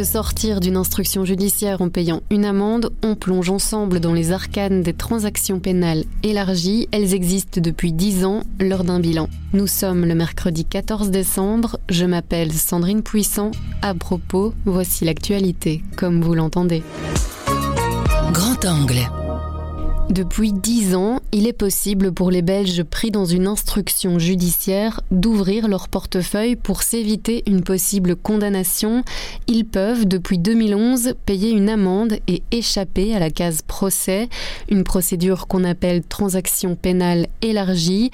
Se sortir d'une instruction judiciaire en payant une amende, on plonge ensemble dans les arcanes des transactions pénales élargies. Elles existent depuis 10 ans lors d'un bilan. Nous sommes le mercredi 14 décembre. Je m'appelle Sandrine Puissant. À propos, voici l'actualité, comme vous l'entendez. Grand angle. Depuis dix ans, il est possible pour les Belges pris dans une instruction judiciaire d'ouvrir leur portefeuille pour s'éviter une possible condamnation. Ils peuvent, depuis 2011, payer une amende et échapper à la case procès, une procédure qu'on appelle transaction pénale élargie.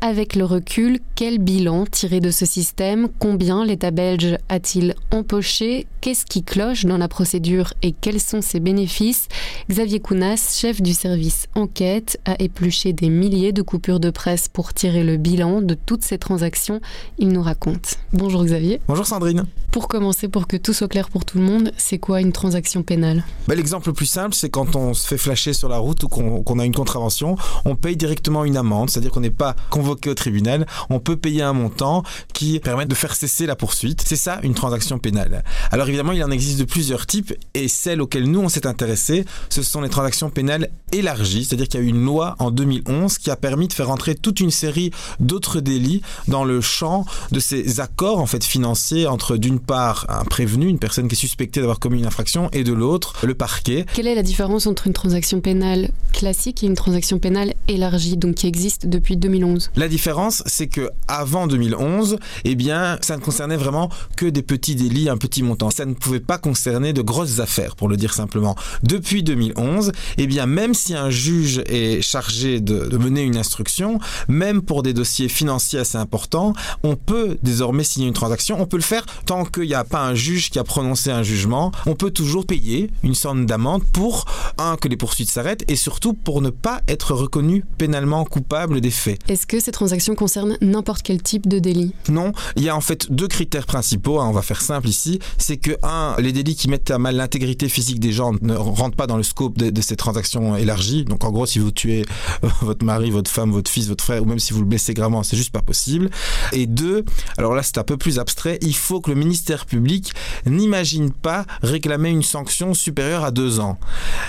Avec le recul, quel bilan tirer de ce système? Combien l'État belge a-t-il empoché? Qu'est-ce qui cloche dans la procédure et quels sont ses bénéfices? Xavier Kounas, chef du service enquête, a épluché des milliers de coupures de presse pour tirer le bilan de toutes ces transactions. Il nous raconte. Bonjour Xavier. Bonjour Sandrine. Pour commencer, pour que tout soit clair pour tout le monde, c'est quoi une transaction pénale? Bah, L'exemple le plus simple, c'est quand on se fait flasher sur la route ou qu'on a une contravention, on paye directement une amende, c'est-à-dire qu'on n'est pas au tribunal, on peut payer un montant qui permet de faire cesser la poursuite. C'est ça une transaction pénale. Alors évidemment, il en existe de plusieurs types et celles auxquelles nous on s'est intéressé, ce sont les transactions pénales élargies, c'est-à-dire qu'il y a eu une loi en 2011 qui a permis de faire entrer toute une série d'autres délits dans le champ de ces accords en fait financiers entre d'une part un prévenu, une personne qui est suspectée d'avoir commis une infraction et de l'autre le parquet. Quelle est la différence entre une transaction pénale classique et une transaction pénale élargie donc qui existe depuis 2011 La différence, c'est que avant 2011, eh bien, ça ne concernait vraiment que des petits délits, un petit montant. Ça ne pouvait pas concerner de grosses affaires, pour le dire simplement. Depuis 2011, eh bien, même si un juge est chargé de, mener une instruction, même pour des dossiers financiers assez importants, on peut désormais signer une transaction. On peut le faire tant qu'il n'y a pas un juge qui a prononcé un jugement. On peut toujours payer une somme d'amende pour, un, que les poursuites s'arrêtent et surtout pour ne pas être reconnu pénalement coupable des faits. Ces transactions concernent n'importe quel type de délit Non, il y a en fait deux critères principaux, hein, on va faire simple ici, c'est que un, les délits qui mettent à mal l'intégrité physique des gens ne rentrent pas dans le scope de, de ces transactions élargies. Donc en gros, si vous tuez votre mari, votre femme, votre fils, votre frère, ou même si vous le blessez gravement, c'est juste pas possible. Et deux, alors là c'est un peu plus abstrait, il faut que le ministère public n'imagine pas réclamer une sanction supérieure à deux ans.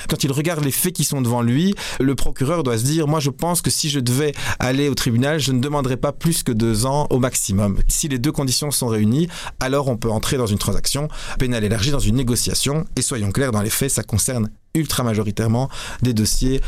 Quand il regarde les faits qui sont devant lui, le procureur doit se dire, moi je pense que si je devais aller au tribunal, je ne demanderai pas plus que deux ans au maximum. Si les deux conditions sont réunies, alors on peut entrer dans une transaction pénale élargie, dans une négociation. Et soyons clairs, dans les faits, ça concerne ultra majoritairement des dossiers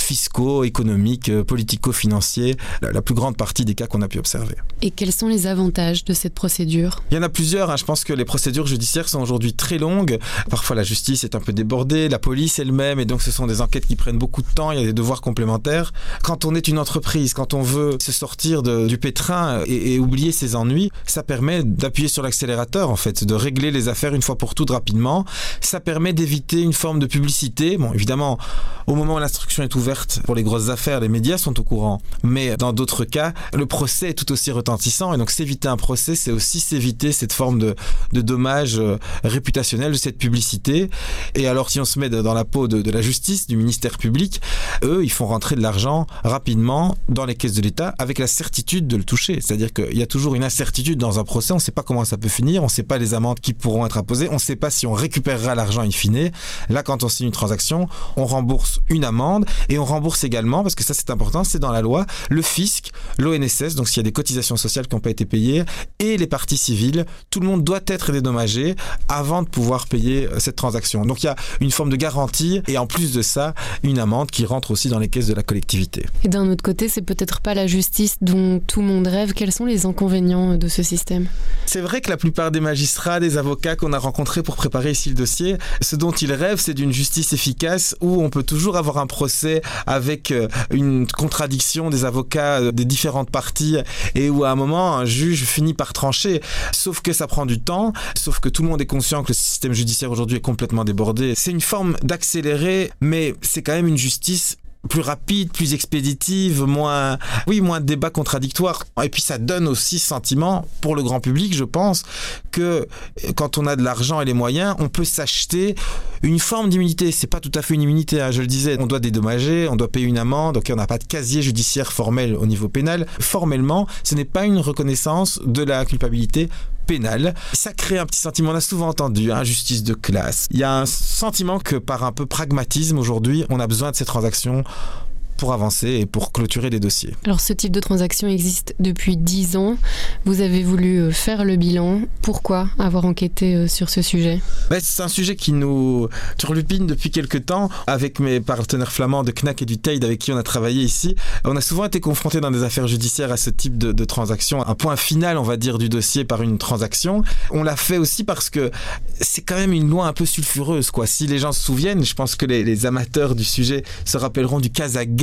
fiscaux, économiques, euh, politico-financiers, la, la, plus grande partie des cas qu'on a pu observer. Et quels sont les avantages de cette procédure? Il y en a plusieurs. Hein. Je pense que les procédures judiciaires sont aujourd'hui très longues. Parfois, la justice est un peu débordée, la police elle-même, et donc ce sont des enquêtes qui prennent beaucoup de temps. Il y a des devoirs complémentaires. Quand on est une entreprise, quand on veut se sortir de, du pétrin et, et, oublier ses ennuis, ça permet d'appuyer sur l'accélérateur, en fait, de régler les affaires une fois pour toutes rapidement. Ça permet d'éviter une forme de publicité. Bon, évidemment, au moment où l'instruction est ouverte pour les grosses affaires, les médias sont au courant. Mais dans d'autres cas, le procès est tout aussi retentissant. Et donc, s'éviter un procès, c'est aussi s'éviter cette forme de, de dommage euh, réputationnel de cette publicité. Et alors, si on se met dans la peau de, de la justice, du ministère public, eux, ils font rentrer de l'argent rapidement dans les caisses de l'État avec la certitude de le toucher. C'est-à-dire qu'il y a toujours une incertitude dans un procès. On ne sait pas comment ça peut finir. On ne sait pas les amendes qui pourront être imposées. On ne sait pas si on récupérera l'argent in fine. Là, quand on signe une transaction, on rembourse une amende et on rembourse également, parce que ça c'est important, c'est dans la loi, le fisc, l'ONSS, donc s'il y a des cotisations sociales qui n'ont pas été payées, et les parties civiles. Tout le monde doit être dédommagé avant de pouvoir payer cette transaction. Donc il y a une forme de garantie et en plus de ça, une amende qui rentre aussi dans les caisses de la collectivité. Et d'un autre côté, c'est peut-être pas la justice dont tout le monde rêve. Quels sont les inconvénients de ce système? C'est vrai que la plupart des magistrats, des avocats qu'on a rencontrés pour préparer ici le dossier, ce dont ils rêvent, c'est d'une justice efficace où on peut toujours avoir un procès avec euh, une contradiction des avocats euh, des différentes parties et où à un moment un juge finit par trancher. Sauf que ça prend du temps, sauf que tout le monde est conscient que le système judiciaire aujourd'hui est complètement débordé. C'est une forme d'accélérer, mais c'est quand même une justice plus rapide, plus expéditive, moins, oui, moins de débats contradictoires. Et puis ça donne aussi sentiment pour le grand public, je pense, que quand on a de l'argent et les moyens, on peut s'acheter une forme d'immunité. C'est pas tout à fait une immunité, hein, je le disais. On doit dédommager, on doit payer une amende, donc on n'a pas de casier judiciaire formel au niveau pénal. Formellement, ce n'est pas une reconnaissance de la culpabilité pénale. Ça crée un petit sentiment, on a souvent entendu, injustice hein, de classe. Il y a un sentiment que par un peu pragmatisme aujourd'hui, on a besoin de ces transactions pour avancer et pour clôturer des dossiers. Alors ce type de transaction existe depuis 10 ans. Vous avez voulu euh, faire le bilan. Pourquoi avoir enquêté euh, sur ce sujet? Ben, C'est un sujet qui nous turlupine depuis quelques temps. Avec mes partenaires flamands de Knack et du Teid avec qui on a travaillé ici, on a souvent été confrontés dans des affaires judiciaires à ce type de, de transaction. Un point final, on va dire, du dossier par une transaction. On l'a fait aussi parce que c'est quand même une loi un peu sulfureuse. Quoi. Si les gens se souviennent, je pense que les, les amateurs du sujet se rappelleront du Kazakh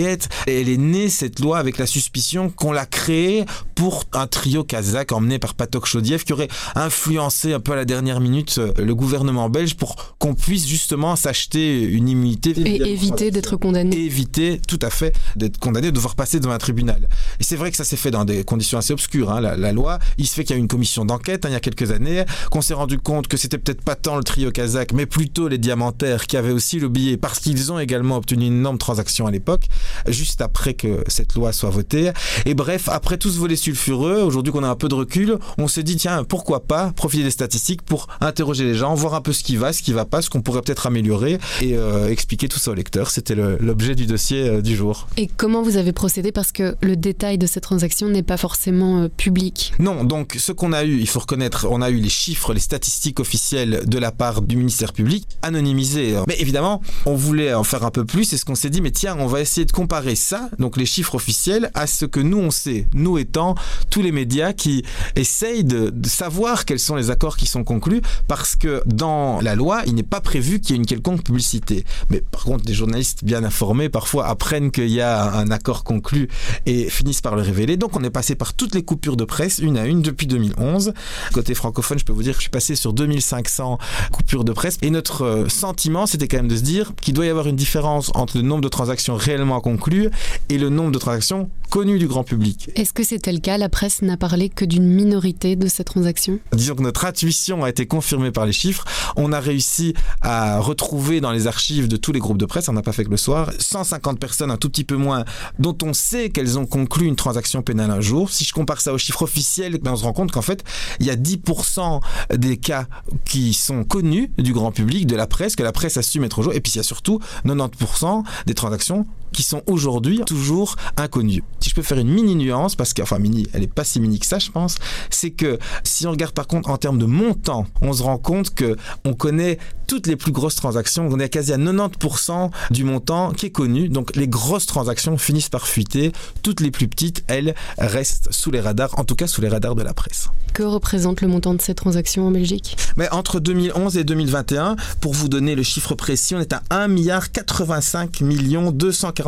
et elle est née, cette loi, avec la suspicion qu'on l'a créée pour un trio kazakh emmené par Patok Chodiev qui aurait influencé un peu à la dernière minute euh, le gouvernement belge pour qu'on puisse justement s'acheter une immunité. Et éviter d'être condamné. éviter, tout à fait, d'être condamné, de devoir passer devant un tribunal. Et c'est vrai que ça s'est fait dans des conditions assez obscures, hein, la, loi. Il se fait qu'il y a une commission d'enquête hein, il y a quelques années, qu'on s'est rendu compte que c'était peut-être pas tant le trio kazakh, mais plutôt les diamantaires qui avaient aussi le billet parce qu'ils ont également obtenu une énorme transaction à l'époque juste après que cette loi soit votée. Et bref, après tout ce volet sulfureux, aujourd'hui qu'on a un peu de recul, on s'est dit, tiens, pourquoi pas profiter des statistiques pour interroger les gens, voir un peu ce qui va, ce qui va pas, ce qu'on pourrait peut-être améliorer et euh, expliquer tout ça aux lecteurs. C'était l'objet du dossier euh, du jour. Et comment vous avez procédé? Parce que le détail de cette transaction n'est pas forcément euh, public. Non, donc ce qu'on a eu, il faut reconnaître, on a eu les chiffres, les statistiques officielles de la part du ministère public, anonymisées. Mais évidemment, on voulait en faire un peu plus et ce qu'on s'est dit, mais tiens, on va essayer de comparer ça, donc les chiffres officiels, à ce que nous on sait, nous étant tous les médias qui essayent de, savoir quels sont les accords qui sont conclus, parce que dans la loi, il n'est pas prévu qu'il y ait une quelconque publicité. Mais par contre, des journalistes bien informés parfois apprennent qu'il y a un accord conclu et finissent par le révéler. Donc on est passé par toutes les coupures de presse, une à une, depuis 2011. Côté francophone, je peux vous dire que je suis passé sur 2500 coupures de presse. Et notre euh, sentiment, c'était quand même de se dire qu'il doit y avoir une différence entre le nombre de transactions réellement conclues et le nombre de transactions connues du grand public. Est-ce que c'était le cas La presse n'a parlé que d'une minorité de ces transactions? Disons que notre intuition a été confirmée par les chiffres. On a réussi à retrouver dans les archives de tous les groupes de presse, on n'a pas fait que le soir, 150 personnes, un tout petit peu moins, dont on sait qu'elles ont conclu une transaction pénale un jour. Si je compare ça aux chiffres officiels, ben, on se rend compte qu'en fait, il y a 10% des cas qui sont connus du grand public, de la presse, que la presse assume être au jour. Et puis il y a surtout 90% des transactions qui sont aujourd'hui toujours inconnus. Si je peux faire une mini nuance, parce que, enfin mini, elle est pas si mini que ça, je pense, c'est que si on regarde par contre en termes de montant, on se rend compte que on connaît toutes les plus grosses transactions, on est quasi à 90% du montant qui est connu. Donc les grosses transactions finissent par fuiter, toutes les plus petites, elles, restent sous les radars, en tout cas sous les radars de la presse. Que représente le montant de ces transactions en Belgique? Mais Entre 2011 et 2021, pour vous donner le chiffre précis, on est à 1 milliard 85 millions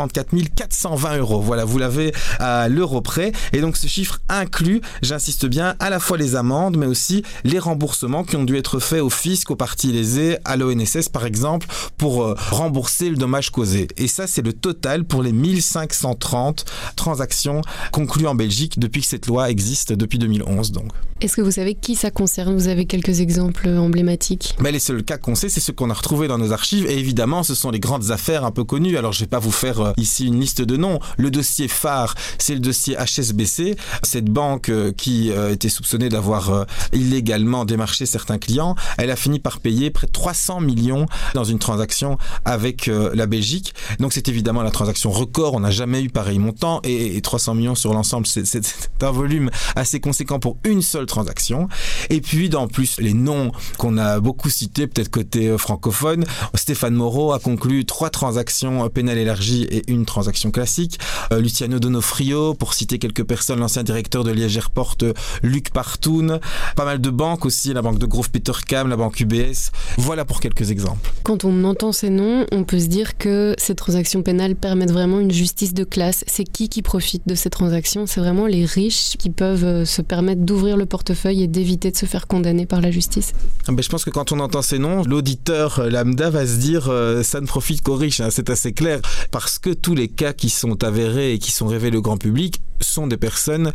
244 420 euros. Voilà, vous l'avez à l'euro près. Et donc ce chiffre inclut, j'insiste bien, à la fois les amendes, mais aussi les remboursements qui ont dû être faits au fisc, aux parties lésées, à l'ONSS par exemple, pour euh, rembourser le dommage causé. Et ça, c'est le total pour les 1530 transactions conclues en Belgique depuis que cette loi existe, depuis 2011 donc. Est-ce que vous savez qui ça concerne? Vous avez quelques exemples emblématiques? Mais Les seuls cas qu'on sait, c'est ceux qu'on a retrouvés dans nos archives. Et évidemment, ce sont les grandes affaires un peu connues. Alors, je vais pas vous faire euh, ici une liste de noms. Le dossier phare, c'est le dossier HSBC, cette banque euh, qui était soupçonnée d'avoir illégalement démarché certains clients. Elle a fini par payer près de 300 millions dans une transaction avec euh, la Belgique. Donc c'est évidemment la transaction record, on n'a jamais eu pareil montant et, 300 millions sur l'ensemble, c'est un volume assez conséquent pour une seule transaction. Et puis dans plus les noms qu'on a beaucoup cités, peut-être côté euh, francophone, Stéphane Moreau a conclu trois transactions euh, pénales élargies et une transaction classique. Luciano Donofrio, pour citer quelques personnes, l'ancien directeur de Liège Airport, Luc Partoun, pas mal de banques aussi, la banque de Grove Petercam, la banque UBS. Voilà pour quelques exemples. Quand on entend ces noms, on peut se dire que ces transactions pénales permettent vraiment une justice de classe. C'est qui qui profite de ces transactions? C'est vraiment les riches qui peuvent euh, se permettre d'ouvrir le portefeuille et d'éviter de se faire condamner par la justice. Ah ben, je pense que quand on entend ces noms, l'auditeur euh, lambda va se dire euh, ça ne profite qu'aux riches. Hein. C'est assez clair parce parce que tous les cas qui sont avérés et qui sont révélés au grand public sont des personnes,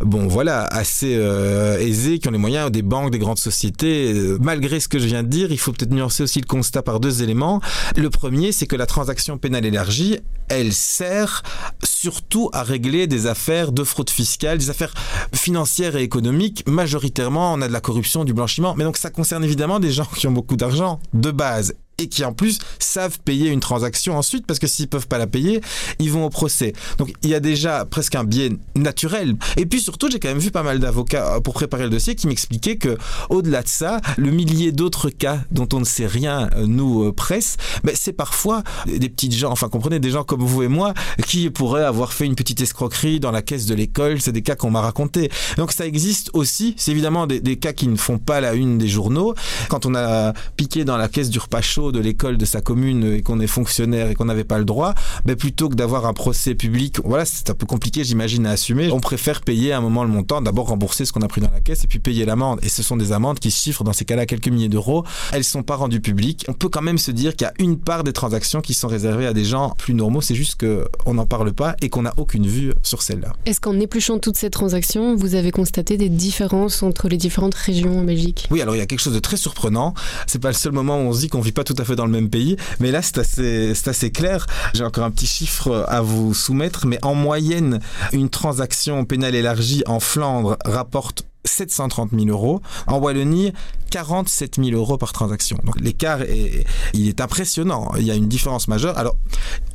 bon voilà, assez euh, aisées, qui ont les moyens, des banques, des grandes sociétés. Euh, malgré ce que je viens de dire, il faut peut-être nuancer aussi le constat par deux éléments. Le premier, c'est que la transaction pénale élargie, elle sert surtout à régler des affaires de fraude fiscale, des affaires financières et économiques. Majoritairement, on a de la corruption, du blanchiment, mais donc ça concerne évidemment des gens qui ont beaucoup d'argent de base et qui en plus savent payer une transaction ensuite parce que s'ils peuvent pas la payer, ils vont au procès. Donc il y a déjà presque un biais naturel. Et puis surtout, j'ai quand même vu pas mal d'avocats euh, pour préparer le dossier qui m'expliquaient que au-delà de ça, le millier d'autres cas dont on ne sait rien euh, nous euh, presse, mais c'est parfois des petites gens, enfin comprenez, des gens comme vous et moi qui pourraient avoir fait une petite escroquerie dans la caisse de l'école. C'est des cas qu'on m'a raconté. Donc ça existe aussi. C'est évidemment des, cas qui ne font pas la une des journaux. Quand on a piqué dans la caisse du repas chaud de l'école de sa commune et qu'on est fonctionnaire et qu'on n'avait pas le droit, ben plutôt que d'avoir un procès public, voilà, c'est un peu compliqué, j'imagine, à assumer. On préfère payer à un moment le montant, d'abord rembourser ce qu'on a pris dans la caisse et puis payer l'amende. Et ce sont des amendes qui se chiffrent dans ces cas-là quelques milliers d'euros. Elles sont pas rendues publiques. On peut quand même se dire qu'il y a une part des transactions qui sont réservées à des gens plus normaux. C'est juste qu'on n'en parle pas et qu'on n'a aucune vue sur celle-là. Est-ce qu'en épluchant toutes ces transactions, vous avez constaté des différences entre les différentes régions en Belgique? Oui, alors il y a quelque chose de très surprenant. C'est pas le seul moment où on se dit qu'on vit pas tout fait dans le même pays. Mais là, c'est assez, assez clair. J'ai encore un petit chiffre à vous soumettre. Mais en moyenne, une transaction pénale élargie en Flandre rapporte 730 000 euros. En Wallonie, 47 000 euros par transaction. Donc l'écart est, il est impressionnant. Il y a une différence majeure. Alors,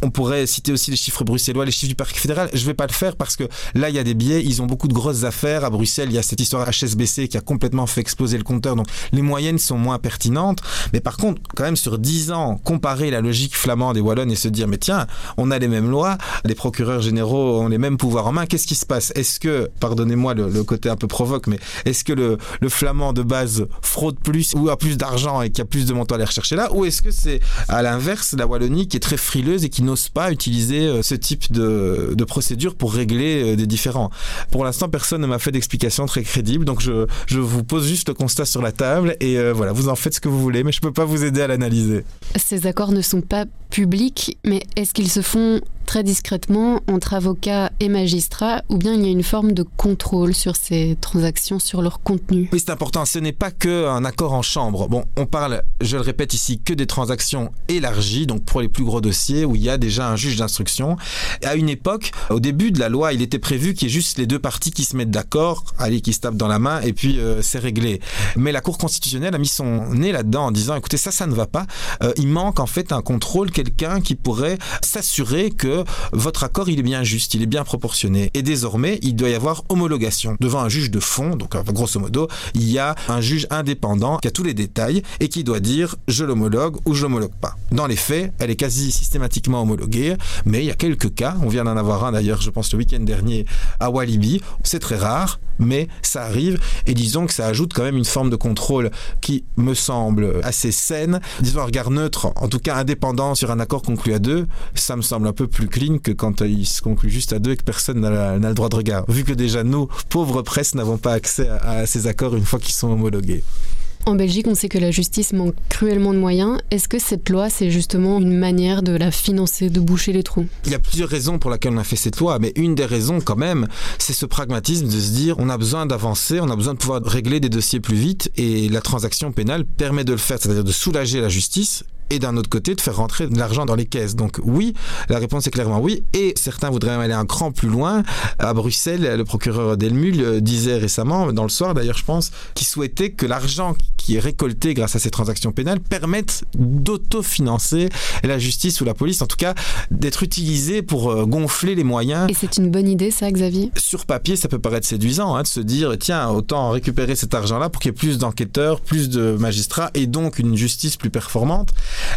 on pourrait citer aussi les chiffres bruxellois, les chiffres du parquet fédéral. Je ne vais pas le faire parce que là, il y a des biais. Ils ont beaucoup de grosses affaires. À Bruxelles, il y a cette histoire HSBC qui a complètement fait exploser le compteur. Donc les moyennes sont moins pertinentes. Mais par contre, quand même, sur 10 ans, comparer la logique flamande et wallonne et se dire, mais tiens, on a les mêmes lois, les procureurs généraux ont les mêmes pouvoirs en main. Qu'est-ce qui se passe? Est-ce que, pardonnez-moi le, le, côté un peu provoque, mais est-ce que le, le flamand de base fraude plus ou a plus d'argent et qui a plus de montants à aller rechercher là Ou est-ce que c'est à l'inverse la Wallonie qui est très frileuse et qui n'ose pas utiliser euh, ce type de, de procédure pour régler euh, des différends? Pour l'instant, personne ne m'a fait d'explication très crédible, donc je, je, vous pose juste le constat sur la table et euh, voilà, vous en faites ce que vous voulez, mais je ne peux pas vous aider à l'analyser. Ces accords ne sont pas publics, mais est-ce qu'ils se font très discrètement entre avocats et magistrats ou bien il y a une forme de contrôle sur ces transactions, sur leur contenu? Oui, c'est important. Ce n'est pas qu'un accord en chambre. Bon, on parle, je le répète ici, que des transactions élargies, donc pour les plus gros dossiers où il y a déjà un juge d'instruction. À une époque, au début de la loi, il était prévu qu'il y ait juste les deux parties qui se mettent d'accord, allez, qui se tapent dans la main et puis euh, c'est réglé. Mais la Cour constitutionnelle a mis son nez là-dedans en disant, écoutez, ça, ça ne va pas. Euh, il manque en fait un contrôle, quelqu'un qui pourrait s'assurer que votre accord il est bien juste, il est bien proportionné. Et désormais, il doit y avoir homologation devant un juge de fond. Donc euh, grosso modo, il y a un juge indépendant qui a tous les détails et qui doit dire je l'homologue ou je l'homologue pas. Dans les faits, elle est quasi systématiquement homologuée, mais il y a quelques cas. On vient d'en avoir un d'ailleurs, je pense le week-end dernier à Walibi. C'est très rare, mais ça arrive. Et disons que ça ajoute quand même une forme de contrôle qui me semble assez saine. Disons un regard neutre, en tout cas indépendant sur un accord conclu à deux, ça me semble un peu plus clean que quand il se conclut juste à deux et que personne n'a le droit de regard. Vu que déjà nous, pauvres presse, n'avons pas accès à, à ces accords une fois qu'ils sont homologués. En Belgique, on sait que la justice manque cruellement de moyens. Est-ce que cette loi, c'est justement une manière de la financer, de boucher les trous? Il y a plusieurs raisons pour lesquelles on a fait cette loi, mais une des raisons quand même, c'est ce pragmatisme de se dire on a besoin d'avancer, on a besoin de pouvoir régler des dossiers plus vite et la transaction pénale permet de le faire, c'est-à-dire de soulager la justice et d'un autre côté de faire rentrer de l'argent dans les caisses. Donc oui, la réponse est clairement oui. Et certains voudraient aller un cran plus loin. À Bruxelles, le procureur Delmul disait récemment, dans le soir d'ailleurs je pense, qu'il souhaitait que l'argent qui est récolté grâce à ces transactions pénales permette d'autofinancer la justice ou la police, en tout cas d'être utilisé pour euh, gonfler les moyens. Et c'est une bonne idée ça, Xavier? Sur papier, ça peut paraître séduisant hein, de se dire, tiens, autant récupérer cet argent-là pour qu'il y ait plus d'enquêteurs, plus de magistrats et donc une justice plus performante.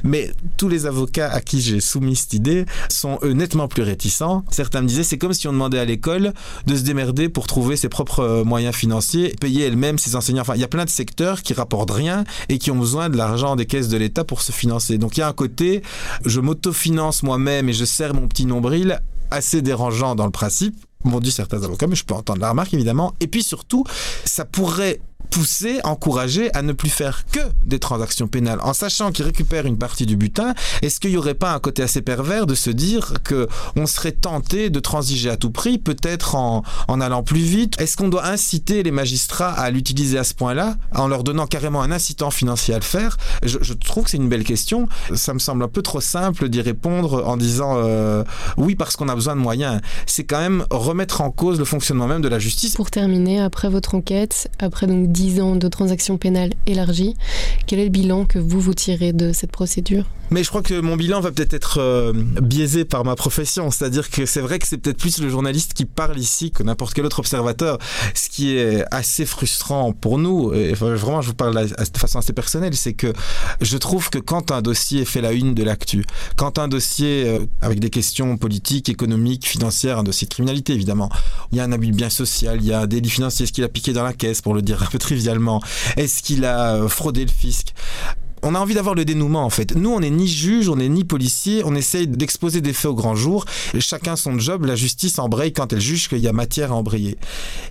Mais tous les avocats à qui j'ai soumis cette idée sont eux nettement plus réticents. Certains me disaient c'est comme si on demandait à l'école de se démerder pour trouver ses propres euh, moyens financiers, payer elle-même ses enseignants. Enfin, il y a plein de secteurs qui rapportent rien et qui ont besoin de l'argent des caisses de l'État pour se financer. Donc il y a un côté, je m'autofinance moi-même et je serre mon petit nombril assez dérangeant dans le principe m'ont dit certains avocats, mais je peux entendre la remarque évidemment. Et puis surtout, ça pourrait pousser, encourager à ne plus faire que des transactions pénales, en sachant qu'ils récupèrent une partie du butin. Est-ce qu'il n'y aurait pas un côté assez pervers de se dire que on serait tenté de transiger à tout prix, peut-être en, en allant plus vite? Est-ce qu'on doit inciter les magistrats à l'utiliser à ce point-là, en leur donnant carrément un incitant financier à le faire? Je, je, trouve que c'est une belle question. Ça me semble un peu trop simple d'y répondre en disant euh, oui parce qu'on a besoin de moyens. C'est quand même remettre en cause le fonctionnement même de la justice. Pour terminer, après votre enquête, après donc 10 ans de transactions pénales élargies. Quel est le bilan que vous vous tirez de cette procédure? Mais je crois que mon bilan va peut-être être euh, biaisé par ma profession. C'est-à-dire que c'est vrai que c'est peut-être plus le journaliste qui parle ici que n'importe quel autre observateur. Ce qui est assez frustrant pour nous, et vraiment je vous parle de façon assez personnelle, c'est que je trouve que quand un dossier fait la une de l'actu, quand un dossier euh, avec des questions politiques, économiques, financières, un dossier de criminalité évidemment, il y a un abus de bien social, il y a un délit financier, est-ce qu'il a piqué dans la caisse pour le dire un peu trivialement, est-ce qu'il a euh, fraudé le fisc? On a envie d'avoir le dénouement en fait. Nous, on n'est ni juge, on n'est ni policier, on essaye d'exposer des faits au grand jour. Chacun son job, la justice embraye quand elle juge qu'il y a matière à embrayer.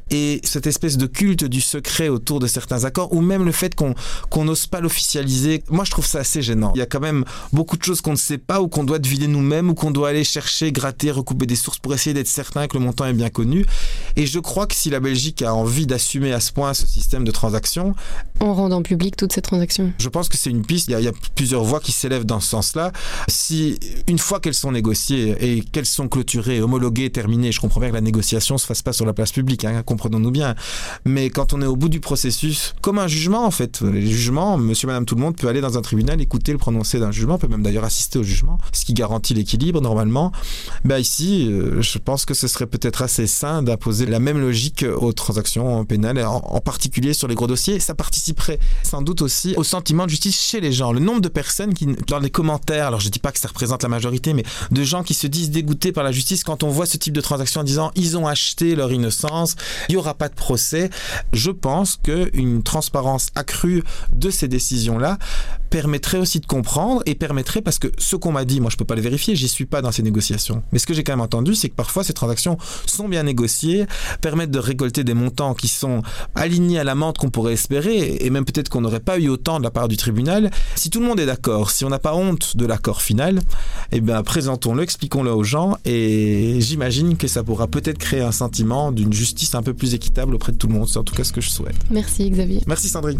Et cette espèce de culte du secret autour de certains accords, ou même le fait qu'on n'ose pas l'officialiser, moi je trouve ça assez gênant. Il y a quand même beaucoup de choses qu'on ne sait pas, ou qu'on doit deviner nous-mêmes, ou qu'on doit aller chercher, gratter, recouper des sources pour essayer d'être certain que le montant est bien connu. Et je crois que si la Belgique a envie d'assumer à ce point ce système de transactions... En rendant public toutes ces transactions. Je pense que c'est une piste. Il y, a, plusieurs voix qui s'élèvent dans ce sens-là. Si, une fois qu'elles sont négociées et qu'elles sont clôturées, homologuées, terminées, je comprends bien que la négociation se fasse pas sur la place publique, hein, comprenons-nous bien. Mais quand on est au bout du processus, comme un jugement en fait, les jugements, monsieur, madame, tout le monde peut aller dans un tribunal, écouter le prononcé d'un jugement, peut même d'ailleurs assister au jugement, ce qui garantit l'équilibre normalement. Ben ici, euh, je pense que ce serait peut-être assez sain d'imposer la même logique aux transactions pénales, en, particulier sur les gros dossiers. Ça participerait sans doute aussi au sentiment de justice chez les gens. Le nombre de personnes qui, dans les commentaires, alors je dis pas que ça représente la majorité, mais de gens qui se disent dégoûtés par la justice quand on voit ce type de transaction en disant ils ont acheté leur innocence, il n'y aura pas de procès. Je pense qu'une transparence accrue de ces décisions-là permettrait aussi de comprendre et permettrait, parce que ce qu'on m'a dit, moi je peux pas le vérifier, j'y suis pas dans ces négociations. Mais ce que j'ai quand même entendu, c'est que parfois ces transactions sont bien négociées, permettent de récolter des montants qui sont alignés à l'amende qu'on pourrait espérer, et même peut-être qu'on n'aurait pas eu autant de la part du tribunal. Si tout le monde est d'accord, si on n'a pas honte de l'accord final, eh bien présentons-le, expliquons-le aux gens, et j'imagine que ça pourra peut-être créer un sentiment d'une justice un peu plus équitable auprès de tout le monde. C'est en tout cas ce que je souhaite. Merci Xavier. Merci Sandrine.